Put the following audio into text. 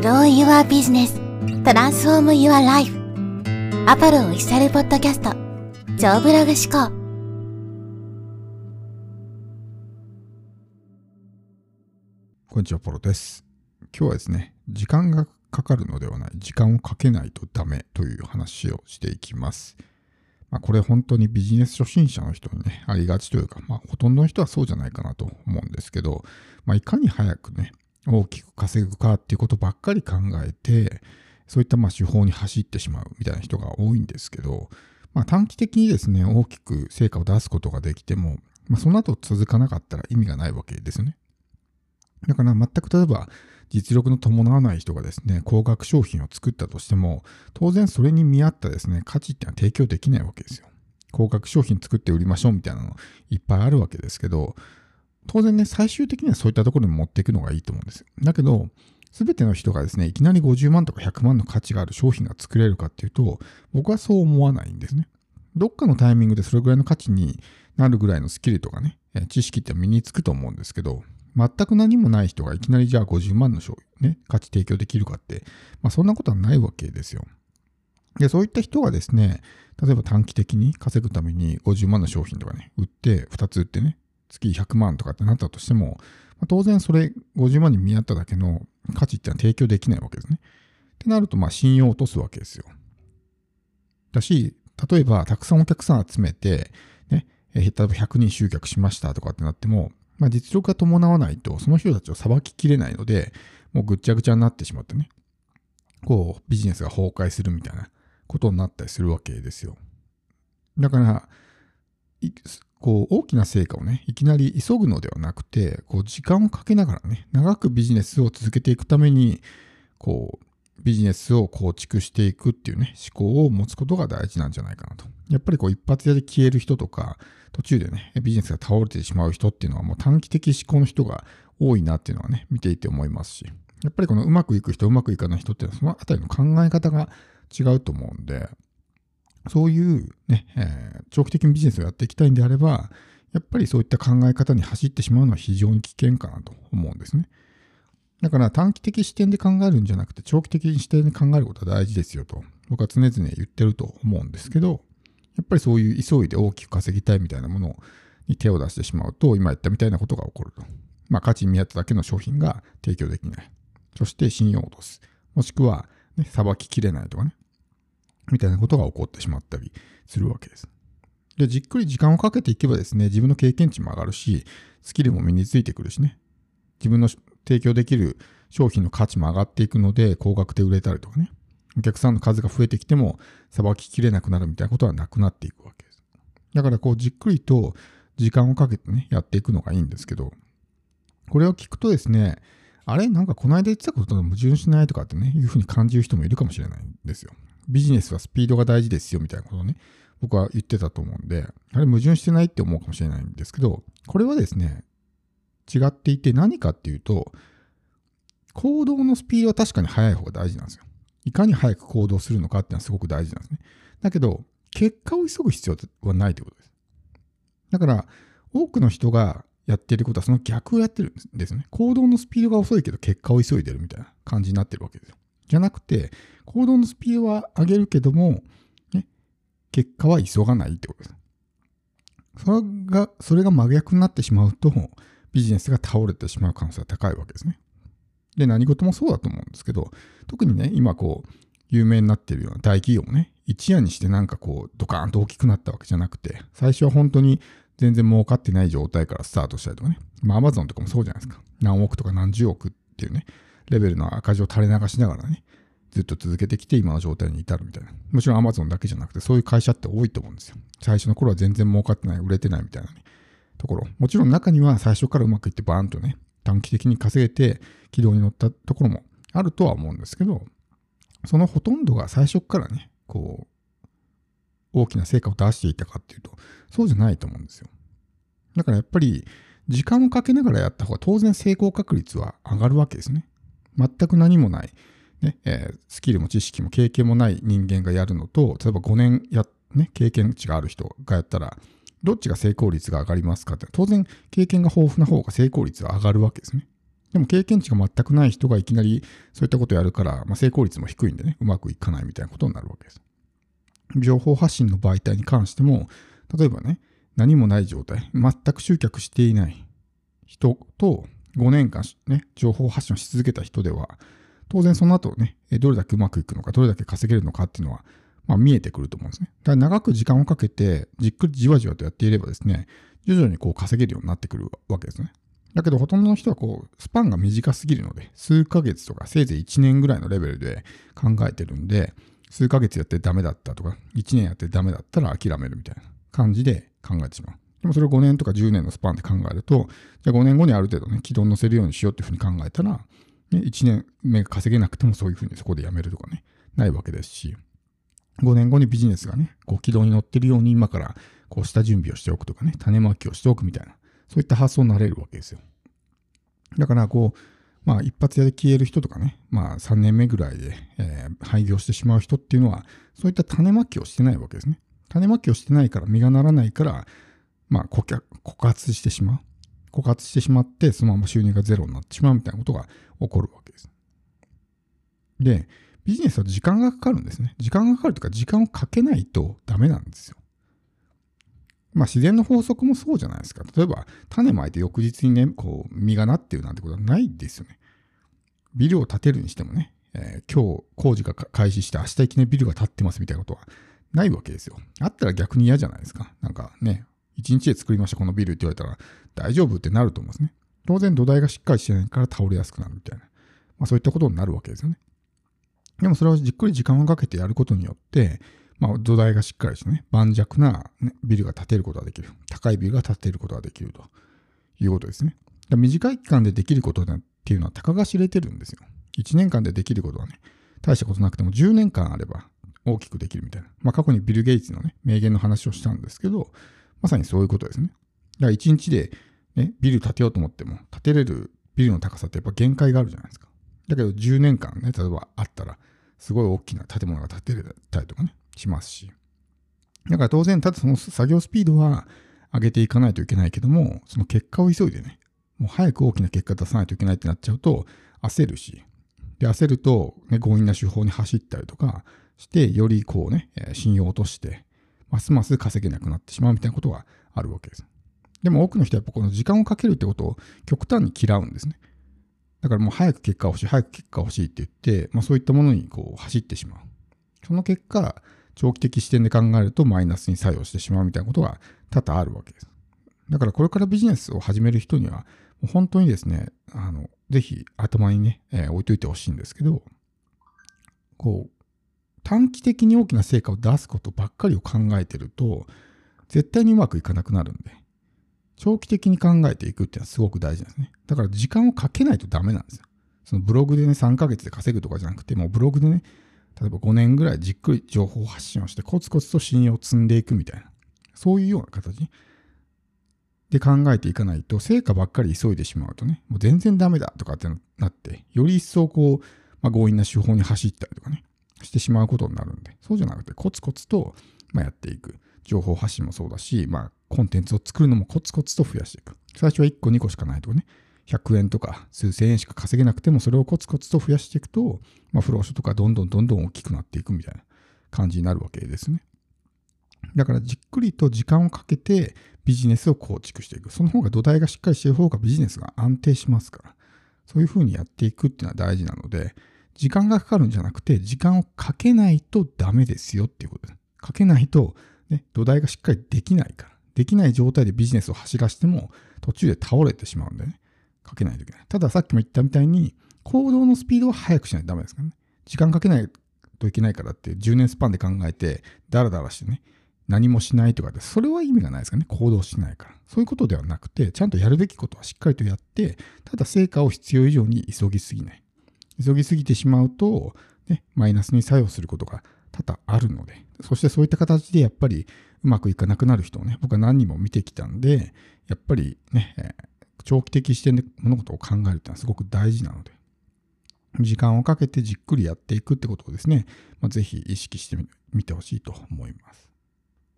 Grow Your Business Transform Your Life アポロオフィシャルポッドキャスト超ブログ思考こんにちは、ポロです。今日はですね、時間がかかるのではない、時間をかけないとダメという話をしていきます。まあ、これ本当にビジネス初心者の人にね、ありがちというか、まあ、ほとんどの人はそうじゃないかなと思うんですけど、まあ、いかに早くね、大きく稼ぐかっていうことばっかり考えて、そういったまあ手法に走ってしまうみたいな人が多いんですけど、まあ、短期的にですね、大きく成果を出すことができても、まあ、その後続かなかったら意味がないわけですよね。だから全く例えば実力の伴わない人がですね、高額商品を作ったとしても、当然それに見合ったですね、価値っていうのは提供できないわけですよ。高額商品作って売りましょうみたいなのいっぱいあるわけですけど、当然ね、最終的にはそういったところに持っていくのがいいと思うんですよ。だけど、すべての人がですね、いきなり50万とか100万の価値がある商品が作れるかっていうと、僕はそう思わないんですね。どっかのタイミングでそれぐらいの価値になるぐらいのスキルとかね、知識って身につくと思うんですけど、全く何もない人がいきなりじゃあ50万の商品、ね、価値提供できるかって、まあそんなことはないわけですよ。で、そういった人がですね、例えば短期的に稼ぐために50万の商品とかね、売って、2つ売ってね、月100万とかってなったとしても、まあ、当然それ50万に見合っただけの価値ってのは提供できないわけですね。ってなると、まあ信用を落とすわけですよ。だし、例えばたくさんお客さん集めて、ね、え例えば100人集客しましたとかってなっても、まあ、実力が伴わないと、その人たちを裁ききれないので、もうぐっちゃぐちゃになってしまってね、こう、ビジネスが崩壊するみたいなことになったりするわけですよ。だから、こう、大きな成果をね、いきなり急ぐのではなくて、こう、時間をかけながらね、長くビジネスを続けていくために、こう、ビジネスを構築していくっていうね、思考を持つことが大事なんじゃないかなと。やっぱりこう一発屋で消える人とか、途中でね、ビジネスが倒れてしまう人っていうのはもう短期的思考の人が多いなっていうのはね、見ていて思いますし、やっぱりこのうまくいく人、うまくいかない人っていうのはそのあたりの考え方が違うと思うんで、そういうね、えー、長期的にビジネスをやっていきたいんであれば、やっぱりそういった考え方に走ってしまうのは非常に危険かなと思うんですね。だから短期的視点で考えるんじゃなくて長期的視点で考えることは大事ですよと僕は常々言ってると思うんですけどやっぱりそういう急いで大きく稼ぎたいみたいなものに手を出してしまうと今言ったみたいなことが起こると。まあ価値に見合っただけの商品が提供できない。そして信用を落とす。もしくは、ね、裁ききれないとかね。みたいなことが起こってしまったりするわけです。で、じっくり時間をかけていけばですね、自分の経験値も上がるし、スキルも身についてくるしね。自分の提供できる商品の価値も上がっていくので、高額で売れたりとかね、お客さんの数が増えてきても、さばききれなくなるみたいなことはなくなっていくわけです。だから、こう、じっくりと時間をかけてね、やっていくのがいいんですけど、これを聞くとですね、あれ？なんかこの間言ってたことと矛盾しない？とかってね、いうふうに感じる人もいるかもしれないんですよ。ビジネスはスピードが大事ですよみたいなことをね、僕は言ってたと思うんで、あれ矛盾してないって思うかもしれないんですけど、これはですね、違っていて何かっていうと、行動のスピードは確かに速い方が大事なんですよ。いかに早く行動するのかっていうのはすごく大事なんですね。だけど、結果を急ぐ必要はないということです。だから、多くの人がやってることはその逆をやってるんですね。行動のスピードが遅いけど結果を急いでるみたいな感じになってるわけですよ。じゃなくて、行動のスピードは上げるけども、ね、結果は急がないってことです。それが、それが真逆になってしまうと、ビジネスが倒れてしまう可能性が高いわけですね。で、何事もそうだと思うんですけど、特にね、今こう、有名になっているような大企業もね、一夜にしてなんかこう、ドカーンと大きくなったわけじゃなくて、最初は本当に全然儲かってない状態からスタートしたりとかね、まあ、アマゾンとかもそうじゃないですか。何億とか何十億っていうね、レベルの赤字を垂れ流しながらね、ずっと続けてきて今の状態に至るみたいな。もちろんアマゾンだけじゃなくて、そういう会社って多いと思うんですよ。最初の頃は全然儲かってない、売れてないみたいなね、ところ。もちろん中には最初からうまくいってバーンとね、短期的に稼げて軌道に乗ったところもあるとは思うんですけど、そのほとんどが最初からね、こう、大きな成果を出していたかっていうと、そうじゃないと思うんですよ。だからやっぱり、時間をかけながらやった方が当然成功確率は上がるわけですね。全く何もない、ねえー、スキルも知識も経験もない人間がやるのと、例えば5年や、ね、経験値がある人がやったら、どっちが成功率が上がりますかって、当然経験が豊富な方が成功率は上がるわけですね。でも経験値が全くない人がいきなりそういったことをやるから、まあ、成功率も低いんでね、うまくいかないみたいなことになるわけです。情報発信の媒体に関しても、例えばね、何もない状態、全く集客していない人と5年間ね、情報発信をし続けた人では、当然その後ね、どれだけうまくいくのか、どれだけ稼げるのかっていうのは、まあ、見えてくると思うんですね。だから長く時間をかけて、じっくりじわじわとやっていればですね、徐々にこう稼げるようになってくるわけですね。だけどほとんどの人はこう、スパンが短すぎるので、数ヶ月とかせいぜい1年ぐらいのレベルで考えてるんで、数ヶ月やってダメだったとか、1年やってダメだったら諦めるみたいな感じで考えてしまう。でもそれを5年とか10年のスパンで考えると、じゃあ5年後にある程度ね、軌道に乗せるようにしようっていうふうに考えたら、ね、1年目稼げなくてもそういうふうにそこでやめるとかね、ないわけですし、5年後にビジネスがね、こう軌道に乗ってるように今からこうした準備をしておくとかね、種まきをしておくみたいな、そういった発想になれるわけですよ。だからこう、まあ一発屋で消える人とかね、まあ3年目ぐらいで、えー、廃業してしまう人っていうのは、そういった種まきをしてないわけですね。種まきをしてないから実がならないから、まあ顧枯渇してしまう。枯渇してしまって、そのまま収入がゼロになってしまうみたいなことが起こるわけです。で、ビジネスは時間がかかるんですね。時間がかかるというか、時間をかけないとダメなんですよ。まあ自然の法則もそうじゃないですか。例えば、種まいて翌日にね、こう、実がなってるなんてことはないですよね。ビルを建てるにしてもね、えー、今日工事が開始して明日いきなりビルが建ってますみたいなことはないわけですよ。あったら逆に嫌じゃないですか。なんかね、一日で作りましたこのビルって言われたら大丈夫ってなると思うんですね。当然土台がしっかりしてないから倒れやすくなるみたいな。まあそういったことになるわけですよね。でもそれをじっくり時間をかけてやることによって、まあ、土台がしっかりしてね、盤石な、ね、ビルが建てることができる。高いビルが建てることができるということですね。短い期間でできることっていうのはたかが知れてるんですよ。1年間でできることはね、大したことなくても10年間あれば大きくできるみたいな。まあ過去にビル・ゲイツのね、名言の話をしたんですけど、まさにそういうことですね。だから1日で、ね、ビル建てようと思っても、建てれるビルの高さってやっぱ限界があるじゃないですか。だけど10年間ね、例えばあったら、すごい大きな建物が建てれたりとかね、しますし。だから当然、ただその作業スピードは上げていかないといけないけども、その結果を急いでね、もう早く大きな結果出さないといけないってなっちゃうと焦るし、で、焦ると、ね、強引な手法に走ったりとかして、よりこうね、信用を落として、ますます稼げなくなってしまうみたいなことがあるわけです。でも多くの人はやっぱこの時間をかけるってことを極端に嫌うんですね。だからもう早く結果欲しい、早く結果欲しいって言って、まあそういったものにこう走ってしまう。その結果、長期的視点で考えるとマイナスに作用してしまうみたいなことが多々あるわけです。だからこれからビジネスを始める人には、本当にですね、あの、ぜひ頭にね、えー、置いといてほしいんですけど、こう、短期的に大きな成果を出すことばっかりを考えてると、絶対にうまくいかなくなるんで、長期的に考えていくっていうのはすごく大事なんですね。だから時間をかけないとダメなんですよ。そのブログでね、3ヶ月で稼ぐとかじゃなくて、もうブログでね、例えば5年ぐらいじっくり情報発信をしてコツコツと信用を積んでいくみたいな、そういうような形で考えていかないと、成果ばっかり急いでしまうとね、もう全然ダメだとかってなって、より一層こう、まあ、強引な手法に走ったりとかね、してしまうことになるんで、そうじゃなくてコツコツと、まあ、やっていく。情報発信もそうだし、まあ、コンテンツを作るのもコツコツと増やしていく。最初は1個2個しかないとかね、100円とか数千円しか稼げなくても、それをコツコツと増やしていくと、まあ、フロー書とかどんどんどんどん大きくなっていくみたいな感じになるわけですね。だからじっくりと時間をかけてビジネスを構築していく。その方が土台がしっかりしている方がビジネスが安定しますから。そういうふうにやっていくっていうのは大事なので、時間がかかるんじゃなくて、時間をかけないとダメですよっていうことです。かけないと、ね、土台がしっかりできないから。できない状態でビジネスを走らせても途中で倒れてしまうんでね。かけないといけない。たださっきも言ったみたいに、行動のスピードは速くしないとダメですからね。時間かけないといけないからって10年スパンで考えて、ダラダラしてね、何もしないとかで、それは意味がないですからね。行動しないから。そういうことではなくて、ちゃんとやるべきことはしっかりとやって、ただ成果を必要以上に急ぎすぎない。急ぎすぎてしまうと、ね、マイナスに作用することが多々あるので、そしてそういった形でやっぱりうまくいかなくなる人をね、僕は何人も見てきたんで、やっぱりね、長期的視点で物事を考えるっていうのはすごく大事なので、時間をかけてじっくりやっていくってことをですね、まあ、ぜひ意識してみてほしいと思います。